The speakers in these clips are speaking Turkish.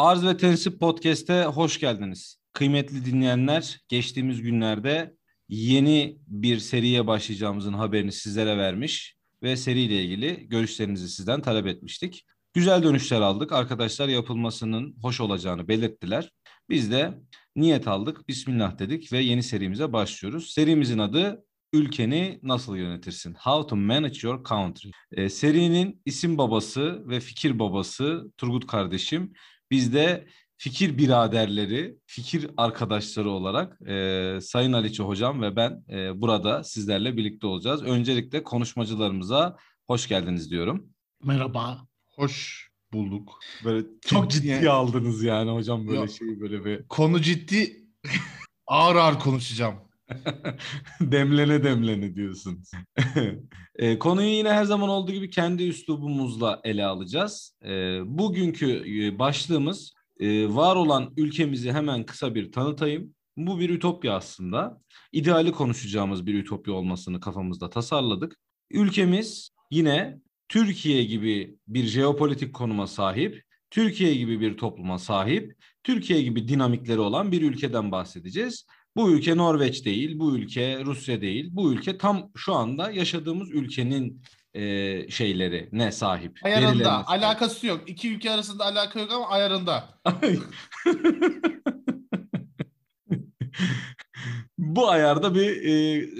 Arz ve Tensip Podcast'e hoş geldiniz. Kıymetli dinleyenler, geçtiğimiz günlerde yeni bir seriye başlayacağımızın haberini sizlere vermiş ve seriyle ilgili görüşlerinizi sizden talep etmiştik. Güzel dönüşler aldık. Arkadaşlar yapılmasının hoş olacağını belirttiler. Biz de niyet aldık, bismillah dedik ve yeni serimize başlıyoruz. Serimizin adı Ülkeni Nasıl Yönetirsin? How to Manage Your Country. E, serinin isim babası ve fikir babası Turgut kardeşim. Biz de fikir biraderleri, fikir arkadaşları olarak e, Sayın Aliço Hocam ve ben e, burada sizlerle birlikte olacağız. Öncelikle konuşmacılarımıza hoş geldiniz diyorum. Merhaba. Hoş bulduk. Böyle çok ciddi yani, aldınız yani hocam böyle yok, şeyi böyle bir. Konu ciddi. ağır ağır konuşacağım. demlene demlene diyorsun. e, konuyu yine her zaman olduğu gibi kendi üslubumuzla ele alacağız. E, bugünkü e, başlığımız e, var olan ülkemizi hemen kısa bir tanıtayım. Bu bir ütopya aslında. İdeali konuşacağımız bir ütopya olmasını kafamızda tasarladık. Ülkemiz yine Türkiye gibi bir jeopolitik konuma sahip, Türkiye gibi bir topluma sahip, Türkiye gibi dinamikleri olan bir ülkeden bahsedeceğiz. Bu ülke Norveç değil, bu ülke Rusya değil. Bu ülke tam şu anda yaşadığımız ülkenin e, şeyleri ne sahip? Ayarında. Sahip. Alakası yok. İki ülke arasında alaka yok ama ayarında. bu ayarda bir e,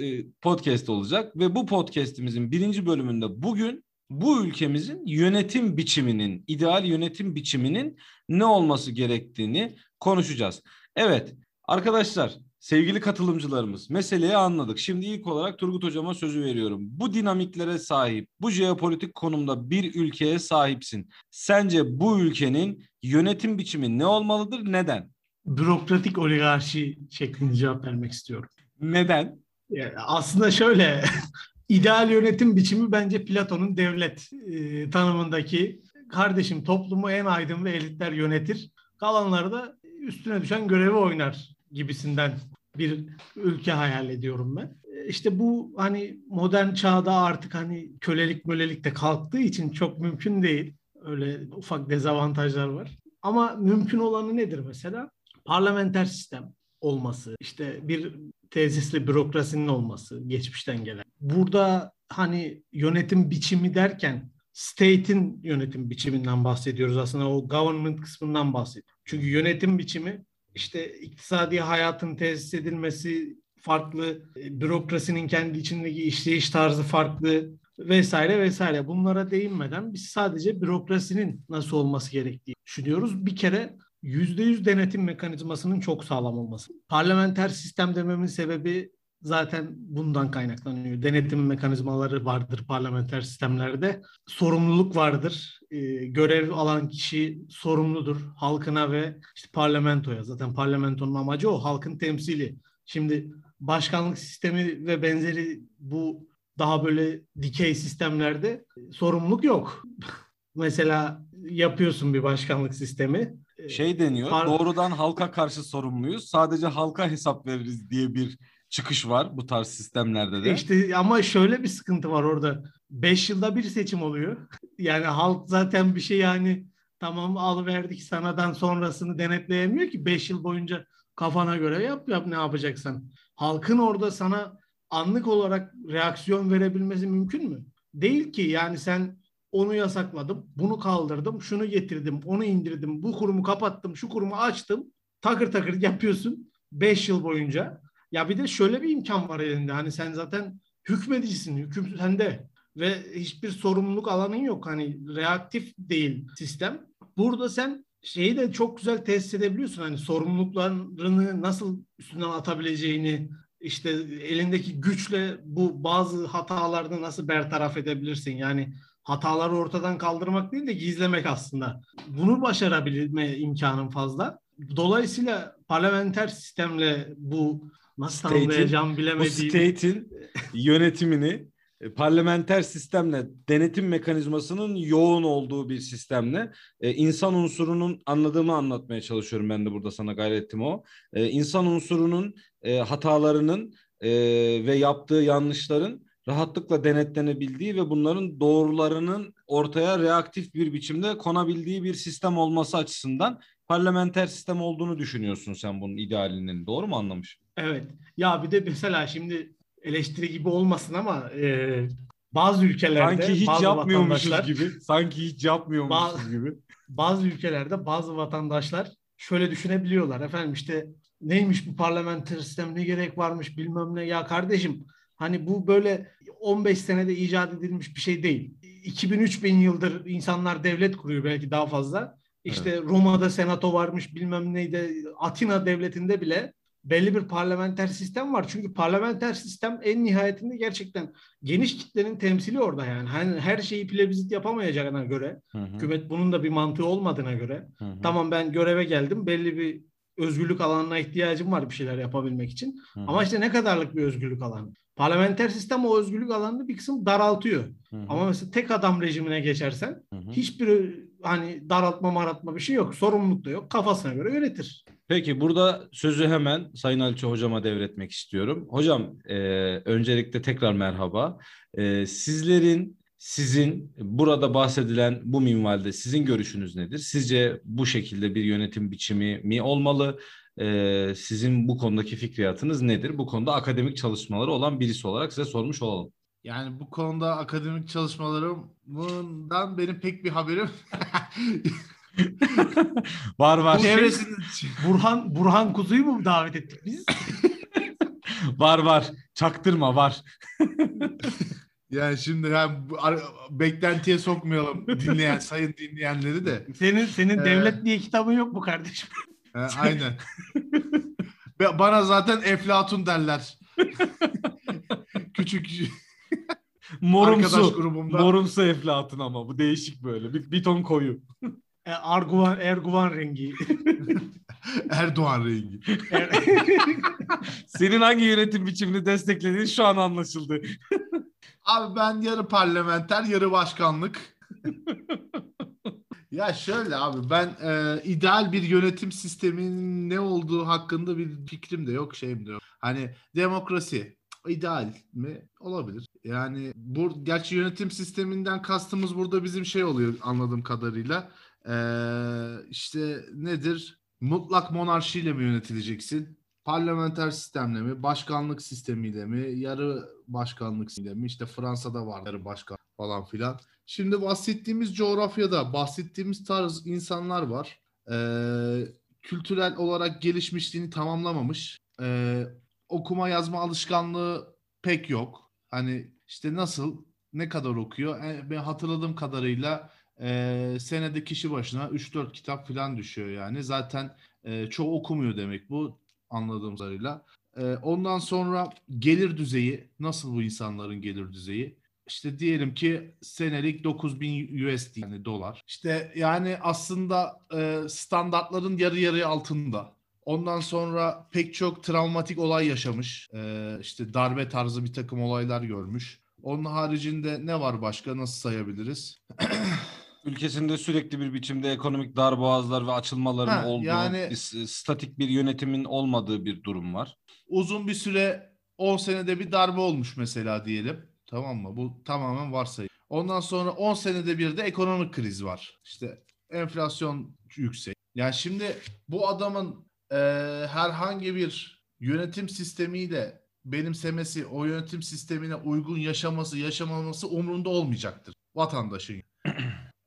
e, podcast olacak ve bu podcastimizin birinci bölümünde bugün bu ülkemizin yönetim biçiminin, ideal yönetim biçiminin ne olması gerektiğini konuşacağız. Evet arkadaşlar Sevgili katılımcılarımız, meseleyi anladık. Şimdi ilk olarak Turgut Hocama sözü veriyorum. Bu dinamiklere sahip, bu jeopolitik konumda bir ülkeye sahipsin. Sence bu ülkenin yönetim biçimi ne olmalıdır? Neden? Bürokratik oligarşi şeklinde cevap vermek istiyorum. Neden? Yani aslında şöyle, ideal yönetim biçimi bence Platon'un devlet e, tanımındaki kardeşim toplumu en aydın ve elitler yönetir. Kalanları da üstüne düşen görevi oynar gibisinden bir ülke hayal ediyorum ben. E, işte bu hani modern çağda artık hani kölelik mölelik de kalktığı için çok mümkün değil. Öyle ufak dezavantajlar var. Ama mümkün olanı nedir mesela? Parlamenter sistem olması, işte bir tesisli bürokrasinin olması geçmişten gelen. Burada hani yönetim biçimi derken state'in yönetim biçiminden bahsediyoruz aslında o government kısmından bahsediyoruz. Çünkü yönetim biçimi işte iktisadi hayatın tesis edilmesi farklı, e, bürokrasinin kendi içindeki işleyiş tarzı farklı vesaire vesaire. Bunlara değinmeden biz sadece bürokrasinin nasıl olması gerektiği düşünüyoruz. Bir kere %100 denetim mekanizmasının çok sağlam olması. Parlamenter sistem dememin sebebi zaten bundan kaynaklanıyor. Denetim mekanizmaları vardır parlamenter sistemlerde. Sorumluluk vardır. Ee, görev alan kişi sorumludur halkına ve işte parlamentoya. Zaten parlamentonun amacı o halkın temsili. Şimdi başkanlık sistemi ve benzeri bu daha böyle dikey sistemlerde sorumluluk yok. Mesela yapıyorsun bir başkanlık sistemi. Şey deniyor, Par- doğrudan halka karşı sorumluyuz. Sadece halka hesap veririz diye bir çıkış var bu tarz sistemlerde de. İşte ama şöyle bir sıkıntı var orada. Beş yılda bir seçim oluyor. Yani halk zaten bir şey yani tamam alıverdik sanadan sonrasını denetleyemiyor ki beş yıl boyunca kafana göre yap yap ne yapacaksan. Halkın orada sana anlık olarak reaksiyon verebilmesi mümkün mü? Değil ki yani sen onu yasakladım, bunu kaldırdım, şunu getirdim, onu indirdim, bu kurumu kapattım, şu kurumu açtım. Takır takır yapıyorsun 5 yıl boyunca. Ya bir de şöyle bir imkan var elinde. Hani sen zaten hükmedicisin. Hüküm sende. Ve hiçbir sorumluluk alanın yok. Hani reaktif değil sistem. Burada sen şeyi de çok güzel tesis edebiliyorsun. Hani sorumluluklarını nasıl üstünden atabileceğini, işte elindeki güçle bu bazı hatalarını nasıl bertaraf edebilirsin? Yani hataları ortadan kaldırmak değil de gizlemek aslında. Bunu başarabilme imkanın fazla. Dolayısıyla parlamenter sistemle bu Nasıl tanımlayacağım bilemediğim. Bu state'in yönetimini e, parlamenter sistemle denetim mekanizmasının yoğun olduğu bir sistemle e, insan unsurunun anladığımı anlatmaya çalışıyorum ben de burada sana gayretim o. E, insan unsurunun e, hatalarının e, ve yaptığı yanlışların rahatlıkla denetlenebildiği ve bunların doğrularının ortaya reaktif bir biçimde konabildiği bir sistem olması açısından parlamenter sistem olduğunu düşünüyorsun sen bunun idealinin. Doğru mu anlamış? Evet. Ya bir de mesela şimdi eleştiri gibi olmasın ama e, bazı ülkelerde Sanki hiç bazı yapmıyormuşuz vatandaşlar gibi. Sanki hiç yapmıyormuşuz Bazı- gibi. bazı ülkelerde bazı vatandaşlar şöyle düşünebiliyorlar. Efendim işte neymiş bu parlamenter sistem ne gerek varmış bilmem ne. Ya kardeşim hani bu böyle 15 senede icat edilmiş bir şey değil. 2000-3000 yıldır insanlar devlet kuruyor belki daha fazla. İşte Roma'da senato varmış bilmem neydi. Atina devletinde bile belli bir parlamenter sistem var. Çünkü parlamenter sistem en nihayetinde gerçekten geniş kitlenin temsili orada yani. Hani her şeyi plebiscit yapamayacağına göre Hı hı, hükümet bunun da bir mantığı olmadığına göre hı hı, tamam ben göreve geldim belli bir özgürlük alanına ihtiyacım var bir şeyler yapabilmek için. hı hı, Ama işte ne kadarlık bir özgürlük alanı? Parlamenter sistem o özgürlük alanını bir kısım daraltıyor. hı hı, Ama mesela tek adam rejimine geçersen hı hı. hiçbir hani daraltma maratma bir şey yok. Sorumluluk da yok. Kafasına göre yönetir. Peki burada sözü hemen Sayın Aliço hocama devretmek istiyorum. Hocam e, öncelikle tekrar merhaba. E, sizlerin, sizin burada bahsedilen bu minvalde sizin görüşünüz nedir? Sizce bu şekilde bir yönetim biçimi mi olmalı? E, sizin bu konudaki fikriyatınız nedir? Bu konuda akademik çalışmaları olan birisi olarak size sormuş olalım. Yani bu konuda akademik çalışmalarımdan benim pek bir haberim. var var. Bu şey- Çevresinde Burhan Burhan Kuzu'yu mu davet ettik biz? var var. Çaktırma var. yani şimdi yani bu beklentiye sokmayalım dinleyen sayın dinleyenleri de. Senin senin Ee, devlet diye kitabın yok mu kardeşim? Ha, aynen. Bana zaten Eflatun derler. Küçük Morumsu. arkadaş grubumda. Morumsu eflatun ama bu değişik böyle. Bir, bir ton koyu. E, Arguvan Erguvan rengi. Erdoğan rengi. Er- Senin hangi yönetim biçimini desteklediğin şu an anlaşıldı. Abi ben yarı parlamenter, yarı başkanlık. ya şöyle abi ben e, ideal bir yönetim sisteminin ne olduğu hakkında bir fikrim de yok, şeyim de yok. Hani demokrasi ideal mi? Olabilir. Yani bu gerçi yönetim sisteminden kastımız burada bizim şey oluyor anladığım kadarıyla. E, işte nedir? Mutlak monarşiyle mi yönetileceksin? Parlamenter sistemle mi, başkanlık sistemiyle mi, yarı başkanlık sistemiyle mi? İşte Fransa'da var yarı başkan falan filan. Şimdi bahsettiğimiz coğrafyada bahsettiğimiz tarz insanlar var. Ee, kültürel olarak gelişmişliğini tamamlamamış. Ee, okuma yazma alışkanlığı pek yok. Hani işte nasıl, ne kadar okuyor? E, ben hatırladığım kadarıyla e, senede kişi başına 3-4 kitap falan düşüyor yani. Zaten e, çoğu okumuyor demek bu anladığım kadarıyla. Ee, ondan sonra gelir düzeyi nasıl bu insanların gelir düzeyi? İşte diyelim ki senelik 9000 USD yani dolar. İşte yani aslında e, standartların yarı yarı altında. Ondan sonra pek çok travmatik olay yaşamış. Ee, işte darbe tarzı bir takım olaylar görmüş. Onun haricinde ne var başka nasıl sayabiliriz? Ülkesinde sürekli bir biçimde ekonomik darboğazlar ve açılmaların Ha, olduğu, yani- bir statik bir yönetimin olmadığı bir durum var. uzun bir süre 10 senede bir darbe olmuş mesela diyelim. Tamam mı? Bu tamamen varsayım. Ondan sonra 10 senede bir de ekonomik kriz var. İşte enflasyon yüksek. Yani şimdi bu adamın eee, herhangi bir yönetim sistemiyle benimsemesi, o yönetim sistemine uygun yaşaması, yaşamaması umrunda olmayacaktır vatandaşın.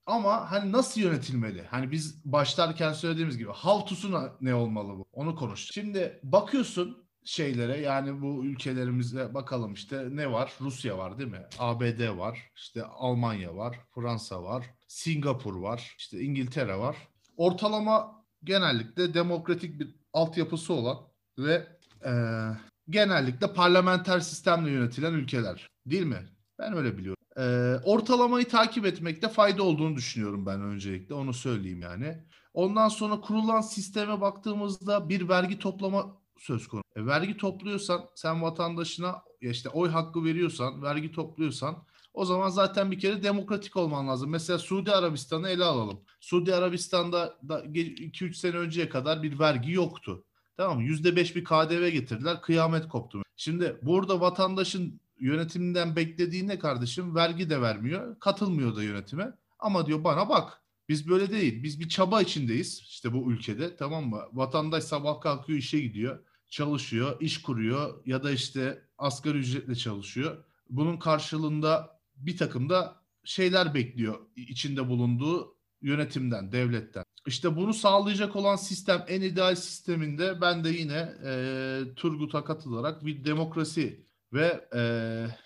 Ama hani nasıl yönetilmeli? Hani biz başlarken söylediğimiz gibi how to'su ne olmalı bu? Onu konuş. Şimdi bakıyorsun şeylere yani bu ülkelerimize bakalım işte ne var? Rusya var değil mi? ABD var. işte Almanya var. Fransa var. Singapur var. işte İngiltere var. Ortalama genellikle demokratik bir altyapısı olan ve eee, genellikle parlamenter sistemle yönetilen ülkeler. Değil mi? Ben öyle biliyorum. Eee, ortalamayı takip etmekte fayda olduğunu düşünüyorum ben öncelikle. Onu söyleyeyim yani. Ondan sonra kurulan sisteme baktığımızda bir vergi toplama söz konusu. E, vergi topluyorsan sen vatandaşına işte oy hakkı veriyorsan, vergi topluyorsan o zaman zaten bir kere demokratik olman lazım. Mesela Suudi Arabistan'ı ele alalım. Suudi Arabistan'da 2-3 sene önceye kadar bir vergi yoktu. Tamam mı? %5 bir KDV getirdiler. Kıyamet koptu. Şimdi burada vatandaşın yönetiminden beklediği ne kardeşim? Vergi de vermiyor. Katılmıyor da yönetime. Ama diyor bana bak. Biz böyle değil. Biz bir çaba içindeyiz işte bu ülkede tamam mı? Vatandaş sabah kalkıyor işe gidiyor, çalışıyor, iş kuruyor ya da işte asgari ücretle çalışıyor. Bunun karşılığında bir takım da şeyler bekliyor içinde bulunduğu yönetimden, devletten. İşte bunu sağlayacak olan sistem en ideal sisteminde ben de yine e, Turgut'a katılarak bir demokrasi ve e,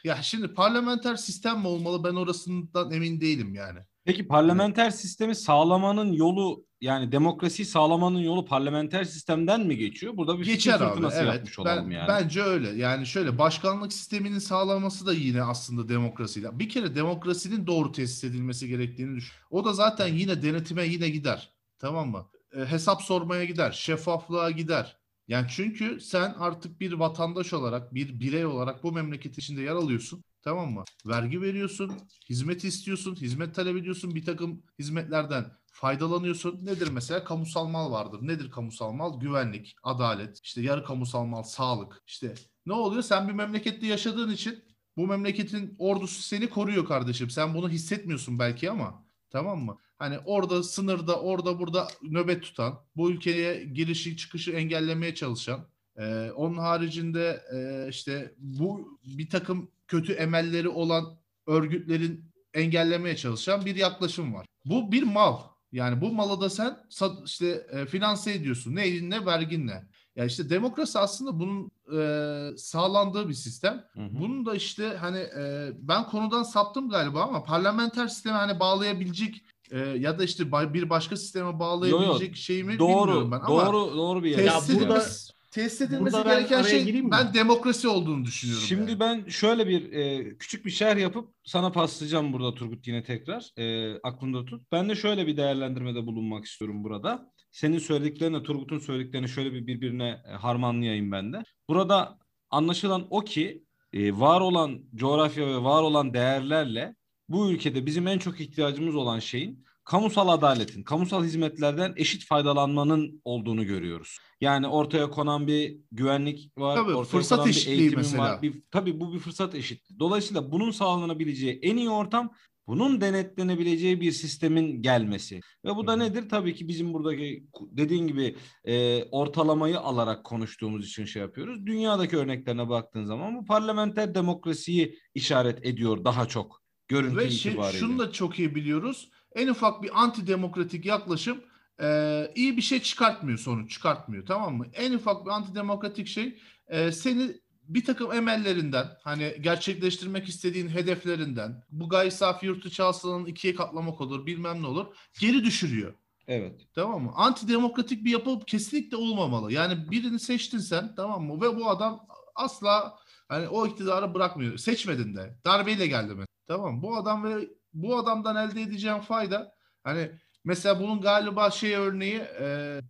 ya şimdi parlamenter sistem mi olmalı ben orasından emin değilim yani. Peki parlamenter sistemi sağlamanın yolu yani demokrasiyi sağlamanın yolu parlamenter sistemden mi geçiyor? Burada bir Geçer abi fırtınası evet. yapmış olalım Ben, yani. Bence öyle. Yani şöyle başkanlık sisteminin sağlaması da yine aslında demokrasiyle. Bir kere demokrasinin doğru tesis edilmesi gerektiğini düşün. O da zaten yine denetime yine gider. Tamam mı? E, hesap sormaya gider. Şeffaflığa gider. Yani çünkü sen artık bir vatandaş olarak, bir birey olarak bu memleket içinde yer alıyorsun. Tamam mı? Vergi veriyorsun, hizmet istiyorsun, hizmet talep ediyorsun, bir takım hizmetlerden faydalanıyorsun. Nedir mesela? Kamusal mal vardır. Nedir kamusal mal? Güvenlik, adalet, işte yarı kamusal mal, sağlık. İşte ne oluyor? Sen bir memlekette yaşadığın için bu memleketin ordusu seni koruyor kardeşim. Sen bunu hissetmiyorsun belki ama tamam mı? Hani orada sınırda, orada burada nöbet tutan, bu ülkeye girişi çıkışı engellemeye çalışan, e, onun haricinde e, işte bu bir takım kötü emelleri olan örgütlerin engellemeye çalışan bir yaklaşım var. Bu bir mal. Yani bu malı da sen sat, işte e, finanse ediyorsun. Ne elinle verginle. Ya işte demokrasi aslında bunun e, sağlandığı bir sistem. Hı hı. Bunun da işte hani e, ben konudan saptım galiba ama parlamenter sisteme hani bağlayabilecek e, ya da işte bir başka sisteme bağlayabilecek şeyimi Doğru, bilmiyorum ben. doğru, ama doğru bir yere. tesis, Ya burada- tesis edilmesi burada gereken şey ben demokrasi olduğunu düşünüyorum. Şimdi yani. ben şöyle bir e, küçük bir şerh yapıp sana paslayacağım burada Turgut yine tekrar. E, aklında tut. Ben de şöyle bir değerlendirmede bulunmak istiyorum burada. Senin söylediklerine Turgut'un söylediklerini şöyle bir birbirine e, harmanlayayım ben de. Burada anlaşılan o ki e, var olan coğrafya ve var olan değerlerle bu ülkede bizim en çok ihtiyacımız olan şeyin kamusal adaletin, kamusal hizmetlerden eşit faydalanmanın olduğunu görüyoruz. Yani ortaya konan bir güvenlik var, Tabii, ortaya fırsat konan bir eğitimin mesela. var. Bir, tabii bu bir fırsat eşitliği. Dolayısıyla bunun sağlanabileceği en iyi ortam bunun denetlenebileceği bir sistemin gelmesi. Ve bu da nedir? Tabii ki bizim buradaki dediğin gibi e, ortalamayı alarak konuştuğumuz için şey yapıyoruz. Dünyadaki örneklerine baktığın zaman bu parlamenter demokrasiyi işaret ediyor daha çok görüntü Ve şey, itibariyle. şunu da çok iyi biliyoruz. En ufak bir antidemokratik yaklaşım e, iyi bir şey çıkartmıyor sonuç çıkartmıyor tamam mı? En ufak bir antidemokratik şey e, seni bir takım emellerinden hani gerçekleştirmek istediğin hedeflerinden bu gayri safi yurt içi hasılanın ikiye katlamak olur bilmem ne olur geri düşürüyor. Evet. Tamam mı? Antidemokratik bir yapı kesinlikle olmamalı. Yani birini seçtin sen tamam mı? Ve bu adam asla hani o iktidarı bırakmıyor. Seçmedin de. Darbeyle geldi mesela. Tamam mı? Bu adam ve bu adamdan elde edeceğin fayda hani mesela bunun galiba şey örneği e,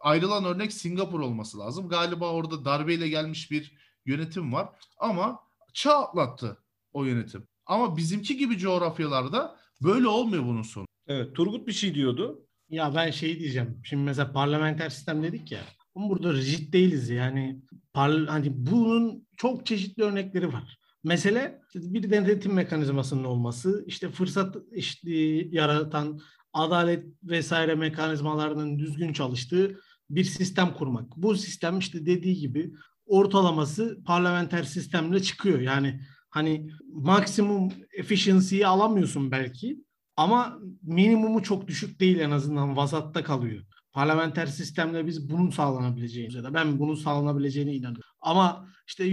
ayrılan örnek Singapur olması lazım. Galiba orada darbeyle gelmiş bir yönetim var ama çağ atlattı o yönetim. Ama bizimki gibi coğrafyalarda böyle olmuyor bunun sonu. Evet. Turgut bir şey diyordu. Ya ben şey diyeceğim. Şimdi mesela parlamenter sistem dedik ya. Ama burada rigid değiliz yani. Parl hani bunun çok çeşitli örnekleri var. Mesele bir denetim mekanizmasının olması, işte fırsat eşitliği yaratan, adalet vesaire mekanizmalarının düzgün çalıştığı bir sistem kurmak. Bu sistem işte dediği gibi ortalaması parlamenter sistemle çıkıyor. Yani hani maksimum efficiency'yi alamıyorsun belki ama minimumu çok düşük değil en azından vasatta kalıyor. Parlamenter sistemle biz bunun sağlanabileceğini ya da ben bunun sağlanabileceğine inanıyorum. Ama işte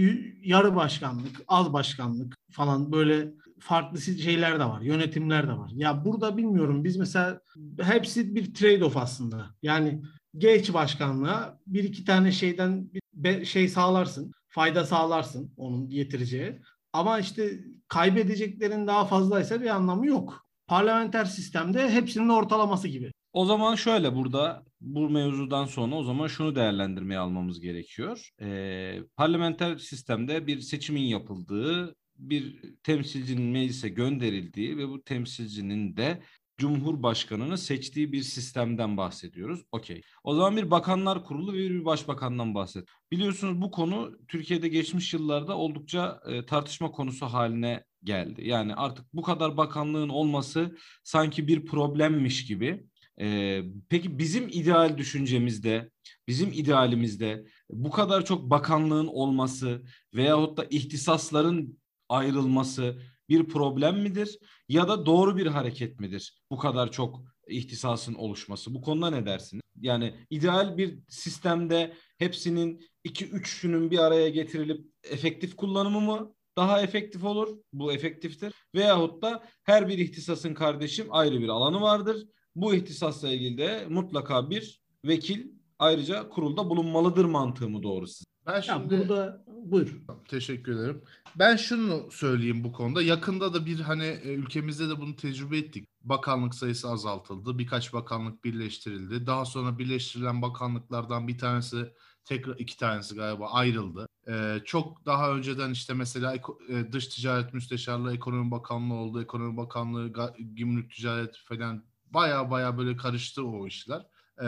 yarı başkanlık, az başkanlık falan böyle farklı şeyler de var, yönetimler de var. Ya burada bilmiyorum biz mesela hepsi bir trade-off aslında. Yani geç başkanlığa bir iki tane şeyden bir şey sağlarsın, fayda sağlarsın onun getireceği. Ama işte kaybedeceklerin daha fazlaysa bir anlamı yok. Parlamenter sistemde hepsinin ortalaması gibi. O zaman şöyle burada bu mevzudan sonra o zaman şunu değerlendirmeye almamız gerekiyor. Ee, parlamenter sistemde bir seçimin yapıldığı, bir temsilcinin meclise gönderildiği ve bu temsilcinin de Cumhurbaşkanını seçtiği bir sistemden bahsediyoruz. Okey. O zaman bir bakanlar kurulu ve bir başbakandan bahset. Biliyorsunuz bu konu Türkiye'de geçmiş yıllarda oldukça e, tartışma konusu haline geldi. Yani artık bu kadar bakanlığın olması sanki bir problemmiş gibi. Ee, peki bizim ideal düşüncemizde, bizim idealimizde bu kadar çok bakanlığın olması veyahut da ihtisasların ayrılması bir problem midir? Ya da doğru bir hareket midir? Bu kadar çok ihtisasın oluşması. Bu konuda ne dersiniz? Yani ideal bir sistemde hepsinin iki üçünün bir araya getirilip efektif kullanımı mı daha efektif olur? Bu efektiftir. Veyahut da her bir ihtisasın kardeşim ayrı bir alanı vardır. Bu ihtisasla ilgili de mutlaka bir vekil ayrıca kurulda bulunmalıdır mantığı mı doğru sizin? Ben Ya şimdi burada buyur. Teşekkür ederim. Ben şunu söyleyeyim bu konuda. Yakında da bir hani e, ülkemizde de bunu tecrübe ettik. Bakanlık sayısı azaltıldı. Birkaç bakanlık birleştirildi. Daha sonra birleştirilen bakanlıklardan bir tanesi tekrar iki tanesi galiba ayrıldı. Ee, çok daha önceden işte mesela e, dış ticaret müsteşarlığı, ekonomi bakanlığı oldu. Ekonomi bakanlığı, ga- gümrük ticaret falan baya baya böyle karıştı o işler. Ee,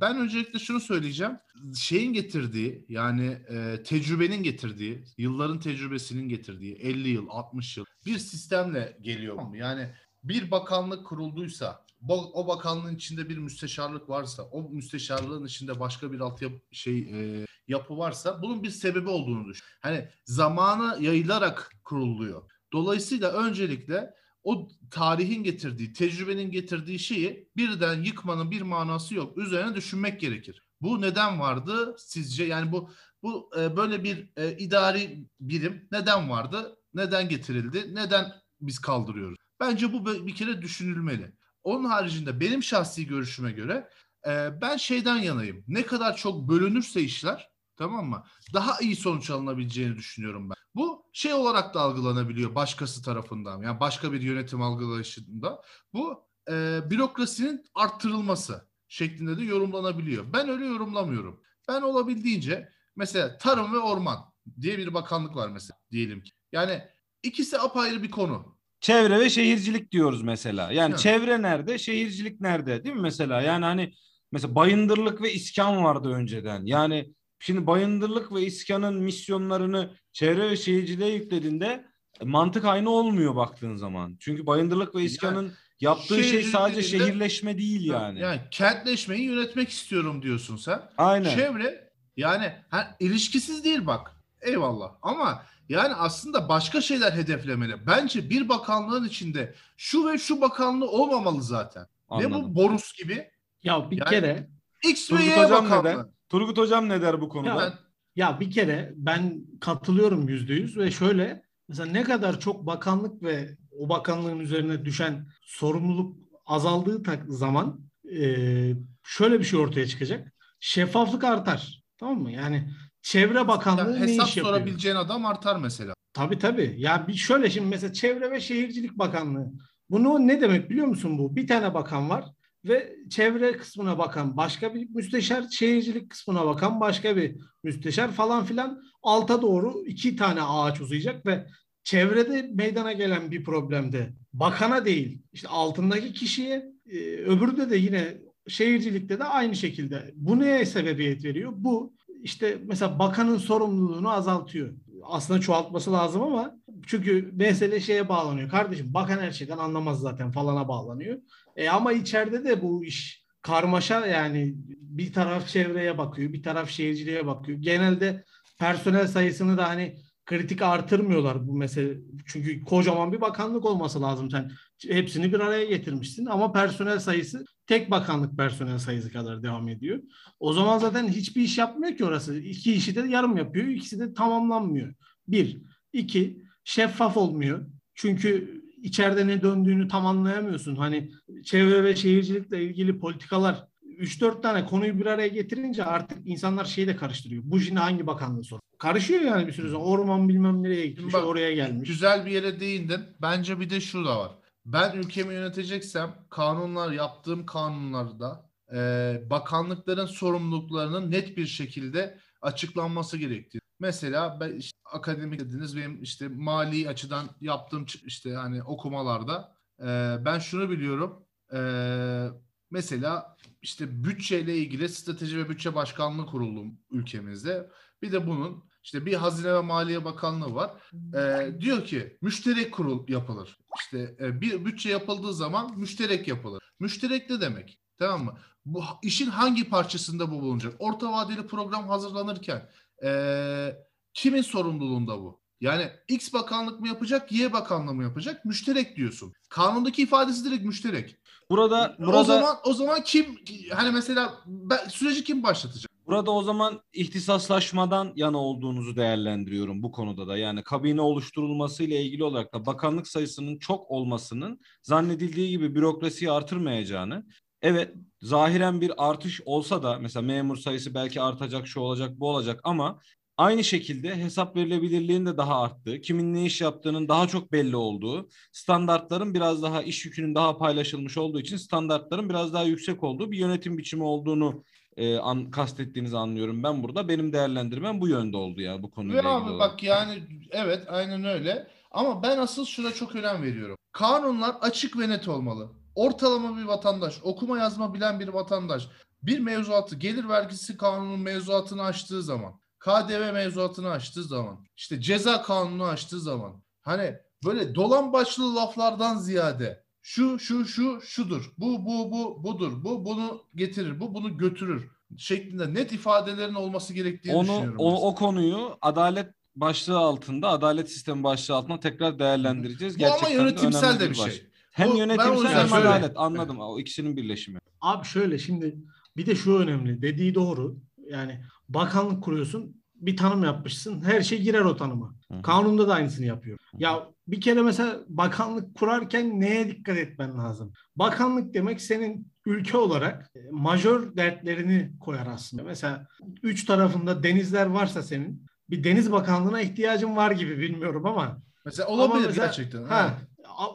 ben öncelikle şunu söyleyeceğim. Şeyin getirdiği yani e, tecrübenin getirdiği, yılların tecrübesinin getirdiği 50 yıl, 60 yıl bir sistemle geliyor. Mı? Yani bir bakanlık kurulduysa, o bakanlığın içinde bir müsteşarlık varsa, o müsteşarlığın içinde başka bir altyapı şey e, yapı varsa bunun bir sebebi olduğunu düşün. Hani zamanı yayılarak kuruluyor. Dolayısıyla öncelikle o tarihin getirdiği, tecrübenin getirdiği şeyi birden yıkmanın bir manası yok. Üzerine düşünmek gerekir. Bu neden vardı sizce? Yani bu bu e, böyle bir e, idari birim neden vardı? Neden getirildi? Neden biz kaldırıyoruz? Bence bu bir kere düşünülmeli. Onun haricinde benim şahsi görüşüme göre e, ben şeyden yanayım. Ne kadar çok bölünürse işler tamam mı? Daha iyi sonuç alınabileceğini düşünüyorum ben. Bu şey olarak da algılanabiliyor başkası tarafından. Yani başka bir yönetim algılayışında. Bu e, bürokrasinin arttırılması şeklinde de yorumlanabiliyor. Ben öyle yorumlamıyorum. Ben olabildiğince mesela tarım ve orman diye bir bakanlık var mesela diyelim ki. Yani ikisi apayrı bir konu. Çevre ve şehircilik diyoruz mesela. Yani Ha. çevre nerede, şehircilik nerede değil mi mesela? Yani hani mesela bayındırlık ve iskan vardı önceden. Yani şimdi bayındırlık ve iskanın misyonlarını çevre ve şehirciliğe yüklediğinde mantık aynı olmuyor baktığın zaman. Çünkü bayındırlık ve iskanın yaptığı şey sadece şehirleşme değil yani. Yani kentleşmeyi yönetmek istiyorum diyorsun sen. Aynen. Çevre yani ha, ilişkisiz değil bak. Eyvallah. Ama yani aslında başka şeyler hedeflemeli. Bence bir bakanlığın içinde şu ve şu bakanlığı olmamalı zaten. Ne Anladım. bu Borus gibi? Ya bir Yani- kere X ve Y bakanlığı. Turgut Hocam ne der bu konuda? Ben, Ya bir kere ben katılıyorum yüzde yüz ve şöyle mesela ne kadar çok bakanlık ve o bakanlığın üzerine düşen sorumluluk azaldığı tak- zaman e, şöyle bir şey ortaya çıkacak. Şeffaflık artar. Tamam mı? Yani Çevre Bakanlığı yani ne hesap iş yapıyor? sorabileceğin adam artar mesela. Tabii tabii. Ya bir şöyle şimdi mesela Çevre ve Şehircilik Bakanlığı. Bunu ne demek biliyor musun bu? Bir tane bakan var ve çevre kısmına bakan başka bir müsteşar, şehircilik kısmına bakan başka bir müsteşar falan filan alta doğru iki tane ağaç uzayacak ve çevrede meydana gelen bir problemde bakana değil işte altındaki kişiye e, öbürü de yine şehircilikte de aynı şekilde. Bu neye sebebiyet veriyor? Bu işte mesela bakanın sorumluluğunu azaltıyor. Aslında çoğaltması lazım ama çünkü mesele şeye bağlanıyor. Kardeşim bakan her şeyden anlamaz zaten falana bağlanıyor. E ama içeride de bu iş karmaşa yani bir taraf çevreye bakıyor, bir taraf şehirciliğe bakıyor. Genelde personel sayısını da hani kritik artırmıyorlar bu mesele. Çünkü kocaman bir bakanlık olması lazım. Sen hepsini bir araya getirmişsin ama personel sayısı tek bakanlık personel sayısı kadar devam ediyor. O zaman zaten hiçbir iş yapmıyor ki orası. İki işi de yarım yapıyor. İkisi de tamamlanmıyor. Bir. iki şeffaf olmuyor. Çünkü içeride ne döndüğünü tam anlayamıyorsun. Hani çevre ve şehircilikle ilgili politikalar 3-4 tane konuyu bir araya getirince artık insanlar şeyi de karıştırıyor. Bu şimdi hangi bakanlığı sor? Karışıyor yani bir süre sonra. Orman bilmem nereye gitmiş, Bak, oraya gelmiş. Güzel bir yere değindin. Bence bir de şu da var. Ben ülkemi yöneteceksem kanunlar yaptığım kanunlarda e, bakanlıkların sorumluluklarının net bir şekilde açıklanması gerektiği. Mesela ben işte akademik dediniz benim işte mali açıdan yaptığım işte hani okumalarda e, ben şunu biliyorum. E, mesela işte bütçeyle ilgili strateji ve bütçe başkanlığı kuruldu ülkemizde. Bir de bunun İşte bir Hazine ve Maliye Bakanlığı var. Ee, diyor ki müşterek kurul yapılır. İşte e, bir bütçe yapıldığı zaman müşterek yapılır. Müşterek ne demek? Tamam mı? Bu işin hangi parçasında bu bulunacak? Orta vadeli program hazırlanırken e, kimin sorumluluğunda bu? Yani X bakanlık mı yapacak, Y bakanlığı mı yapacak? Müşterek diyorsun. Kanundaki ifadesi direkt müşterek. Burada burada O zaman o zaman kim hani mesela ben, süreci kim başlatacak? Burada o zaman ihtisaslaşmadan yana olduğunuzu değerlendiriyorum bu konuda da. Yani kabine oluşturulması ile ilgili olarak da bakanlık sayısının çok olmasının zannedildiği gibi bürokrasiyi artırmayacağını, evet zahiren bir artış olsa da mesela memur sayısı belki artacak, şu olacak, bu olacak ama aynı şekilde hesap verilebilirliğin de daha arttığı, kimin ne iş yaptığının daha çok belli olduğu, standartların biraz daha iş yükünün daha paylaşılmış olduğu için standartların biraz daha yüksek olduğu bir yönetim biçimi olduğunu e, an, kastettiğinizi anlıyorum ben burada. Benim değerlendirmem bu yönde oldu ya bu konuyla Ve ilgili abi bak yani evet aynen öyle. Ama ben asıl şuna çok önem veriyorum. Kanunlar açık ve net olmalı. Ortalama bir vatandaş, okuma yazma bilen bir vatandaş bir mevzuatı, gelir vergisi kanunun mevzuatını açtığı zaman, KDV mevzuatını açtığı zaman, işte ceza kanunu açtığı zaman hani böyle dolan başlı laflardan ziyade şu şu şu şudur. Bu bu bu budur. Bu bunu getirir. Bu bunu götürür şeklinde net ifadelerin olması gerektiğini Onu düşünüyorum. o, o konuyu adalet başlığı altında, adalet sistemi başlığı altında tekrar değerlendireceğiz. Bu ama Gerçekten de yönetimsel de bir baş- şey. Hem yönetimsel hem şöyle- adalet. Anladım. O ikisinin birleşimi. Abi şöyle şimdi bir de şu önemli. Dediği doğru. Yani bakanlık kuruyorsun. Bir tanım yapmışsın. Her şey girer o tanıma. Hı. Kanunda da aynısını yapıyor. Hı. Ya bir kere mesela bakanlık kurarken neye dikkat etmen lazım? Bakanlık demek senin ülke olarak e, majör dertlerini koyar aslında. Mesela üç tarafında denizler varsa senin bir deniz bakanlığına ihtiyacın var gibi bilmiyorum ama Mesela olabilir ama mesela- gerçekten. Ha,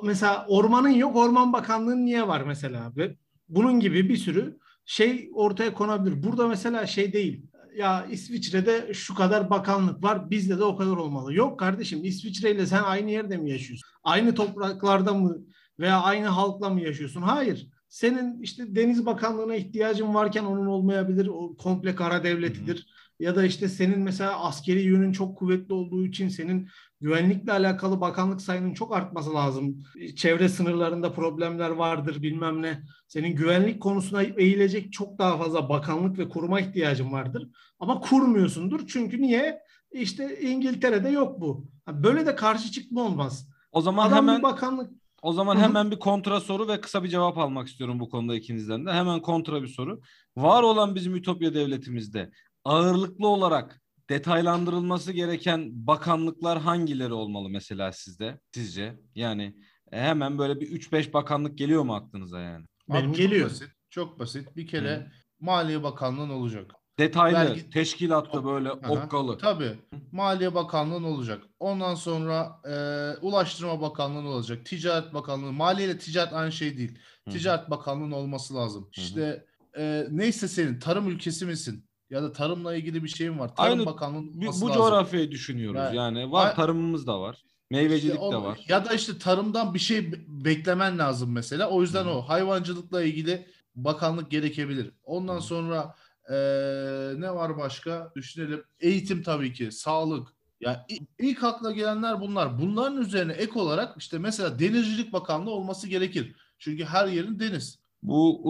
mesela ormanın yok, orman bakanlığının niye var mesela? Ve bunun gibi bir sürü şey ortaya konabilir. Burada mesela şey değil. Ya İsviçre'de şu kadar bakanlık var, bizde de o kadar olmalı. Yok kardeşim, İsviçre ile sen aynı yerde mi yaşıyorsun? Aynı topraklarda mı veya aynı halkla mı yaşıyorsun? Hayır. Senin işte Deniz Bakanlığı'na ihtiyacın varken onun olmayabilir. O komple kara devletidir. Ya da işte senin mesela askeri yönün çok kuvvetli olduğu için senin güvenlikle alakalı bakanlık sayının çok artması lazım. Çevre sınırlarında problemler vardır bilmem ne. Senin güvenlik konusuna eğilecek çok daha fazla bakanlık ve kuruma ihtiyacın vardır. Ama kurmuyorsundur. Çünkü niye? İşte İngiltere'de yok bu. Böyle de karşı çıkma olmaz. O zaman Adam hemen bir bakanlık o zaman hemen bir kontra soru ve kısa bir cevap almak istiyorum bu konuda ikinizden de. Hemen kontra bir soru. Var olan bizim Ütopya devletimizde ağırlıklı olarak detaylandırılması gereken bakanlıklar hangileri olmalı mesela sizde? Sizce? Yani hemen böyle bir 3-5 bakanlık geliyor mu aklınıza yani? Benim Abi geliyor. Çok basit. Çok basit. Bir kere Maliye Bakanlığı'nın olacak. Detaylı, Vergi- teşkilatlı böyle Aha. okkalı. Tabii. Maliye Bakanlığı'nın olacak. Ondan sonra e, Ulaştırma Bakanlığı'nın olacak. Ticaret Bakanlığı. Maliye ile ticaret aynı şey değil. Hı hı. Ticaret Bakanlığı'nın olması lazım. hı. İşte e, neyse senin tarım ülkesi misin? Ya da tarımla ilgili bir şeyin var. Tarım Aynı Bakanlığı'nın olması bu lazım. coğrafyayı düşünüyoruz. Yani- Yani, var Ay- tarımımız da var. Meyvecilik İşte o- de var. Ya da işte tarımdan bir şey be- beklemen lazım mesela. O yüzden Hı o hayvancılıkla ilgili bakanlık gerekebilir. Ondan Hı. sonra eee, ne var başka? Düşünelim. Eğitim tabii ki, sağlık. Ya i- ilk akla gelenler bunlar. Bunların üzerine ek olarak işte mesela Denizcilik Bakanlığı olması gerekir. Çünkü her yerin deniz. Bu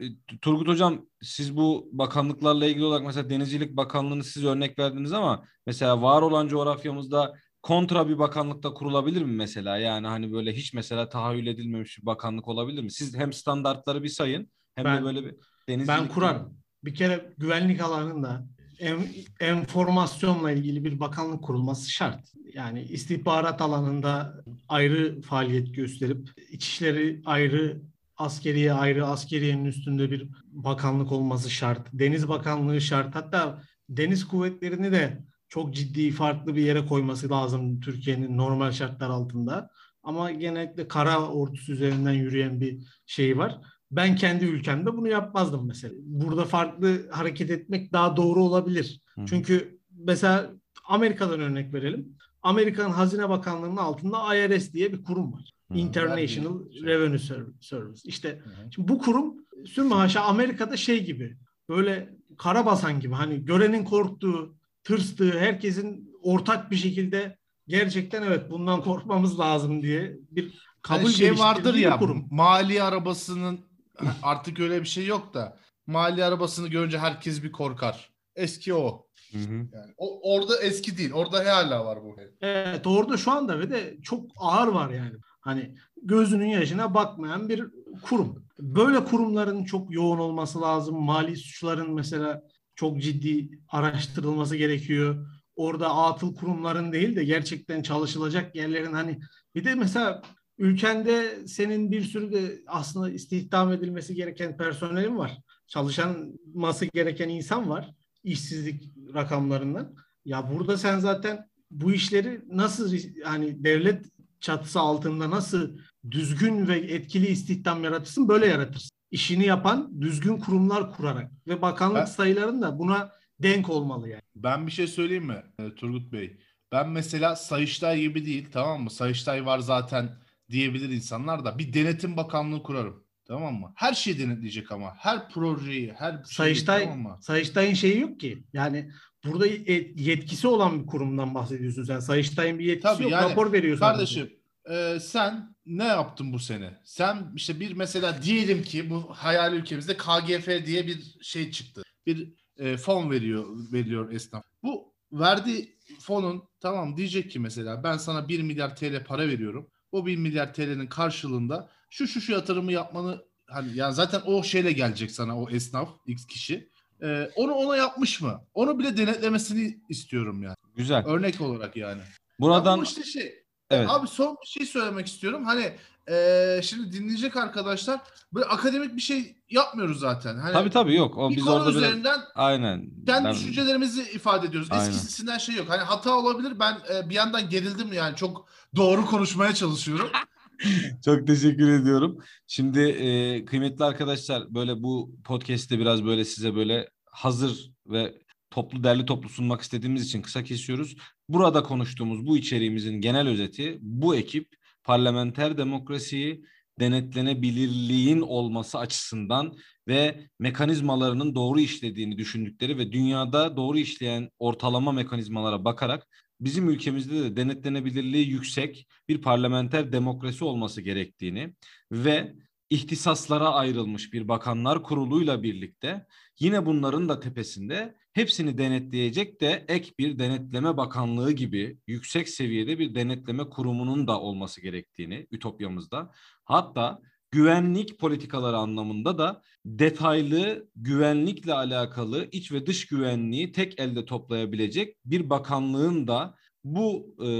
ıı, Turgut Hocam siz bu bakanlıklarla ilgili olarak mesela Denizcilik Bakanlığı'nı siz örnek verdiniz ama mesela var olan coğrafyamızda kontra bir bakanlık da kurulabilir mi mesela? Yani hani böyle hiç mesela tahayyül edilmemiş bir bakanlık olabilir mi? Siz hem standartları bir sayın hem Ben- de böyle bir denizcilik ben kurarım. Bir kere güvenlik alanında en, enformasyonla ilgili bir bakanlık kurulması şart. Yani istihbarat alanında ayrı faaliyet gösterip içişleri ayrı askeriye ayrı askeriyenin üstünde bir bakanlık olması şart. Deniz Bakanlığı şart. Hatta deniz kuvvetlerini de çok ciddi farklı bir yere koyması lazım Türkiye'nin normal şartlar altında. Ama genellikle kara ordusu üzerinden yürüyen bir şey var. Ben kendi ülkemde bunu yapmazdım mesela. Burada farklı hareket etmek daha doğru olabilir. Hı. Çünkü mesela Amerika'dan örnek verelim. Amerikan Hazine Bakanlığı'nın altında IRS diye bir kurum var. International Vergi şey. Revenue Ser- Service. İşte şimdi bu kurum sümme haşa Amerika'da şey gibi böyle karabasan gibi hani görenin korktuğu tırstığı, herkesin ortak bir şekilde gerçekten evet bundan korkmamız lazım diye bir kabul Hani şey vardır ya kurum. mali arabasının artık öyle bir şey yok da mali arabasını görünce herkes bir korkar. Eski o. Hı hı. Yani o orada eski değil. Orada hala var bu. Evet orada şu anda ve de çok ağır var yani. Hani gözünün yaşına bakmayan bir kurum. Böyle kurumların çok yoğun olması lazım. Mali suçların mesela çok ciddi araştırılması gerekiyor. Orada atıl kurumların değil de gerçekten çalışılacak yerlerin hani bir de mesela ülkende senin bir sürü de aslında istihdam edilmesi gereken personelin var. Çalışanması gereken insan var işsizlik rakamlarından. Ya burada sen zaten bu işleri nasıl hani devlet çatısı altında nasıl düzgün ve etkili istihdam yaratırsın böyle yaratırsın. İşini yapan düzgün kurumlar kurarak ve bakanlık Ben- sayıların da buna denk olmalı yani. Ben bir şey söyleyeyim mi e, Turgut Bey? Ben mesela Sayıştay gibi değil tamam mı? Sayıştay var zaten diyebilir insanlar da bir denetim bakanlığı kurarım. Tamam mı? Her şeyi denetleyecek ama. Her projeyi, her şeyi Sayıştay, tamam mı? Sayıştay'ın şeyi yok ki. Yani burada e- yetkisi olan bir kurumdan bahsediyorsun sen. Sayıştay'ın bir yetkisi Tabii yok. yani rapor veriyor. Kardeşim e, sen ne yaptın bu sene? Sen işte bir mesela diyelim ki bu hayal ülkemizde KGF diye bir şey çıktı. Bir e, fon veriyor veriliyor esnaf. Bu verdiği fonun tamam diyecek ki mesela ben sana 1 milyar TL para veriyorum. O 1 milyar TL'nin karşılığında şu şu şu yatırımı yapmanı hani ya zaten o şeyle gelecek sana o esnaf X kişi. E, onu ona yapmış mı? Onu bile denetlemesini istiyorum yani. Güzel. Örnek olarak yani. Buradan Ama işte şey evet. Abi son bir şey söylemek istiyorum. Hani eee, şimdi dinleyecek arkadaşlar böyle akademik bir şey yapmıyoruz zaten. Hani Tabii tabii yok. O bir biz konu orada biraz üzerinden aynen. kendi Ben- düşüncelerimizi ifade ediyoruz. Aynen. Eskisinden şey yok. Hani hata olabilir. Ben e, bir yandan gerildim yani. Çok doğru konuşmaya çalışıyorum. Çok teşekkür ediyorum. Şimdi e, kıymetli arkadaşlar böyle bu podcast'te biraz böyle size böyle hazır ve toplu derli toplu sunmak istediğimiz için kısa kesiyoruz. Burada konuştuğumuz bu içeriğimizin genel özeti bu ekip parlamenter demokrasiyi denetlenebilirliğin olması açısından ve mekanizmalarının doğru işlediğini düşündükleri ve dünyada doğru işleyen ortalama mekanizmalara bakarak bizim ülkemizde de denetlenebilirliği yüksek bir parlamenter demokrasi olması gerektiğini ve ihtisaslara ayrılmış bir bakanlar kuruluyla birlikte yine bunların da tepesinde hepsini denetleyecek de ek bir denetleme bakanlığı gibi yüksek seviyede bir denetleme kurumunun da olması gerektiğini ütopyamızda hatta güvenlik politikaları anlamında da detaylı güvenlikle alakalı iç ve dış güvenliği tek elde toplayabilecek bir bakanlığın da bu e,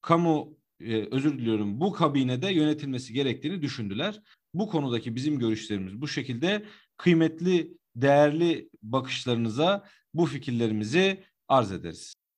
kamu e, özür diliyorum bu kabinede yönetilmesi gerektiğini düşündüler. Bu konudaki bizim görüşlerimiz bu şekilde kıymetli değerli bakışlarınıza bu fikirlerimizi arz ederiz.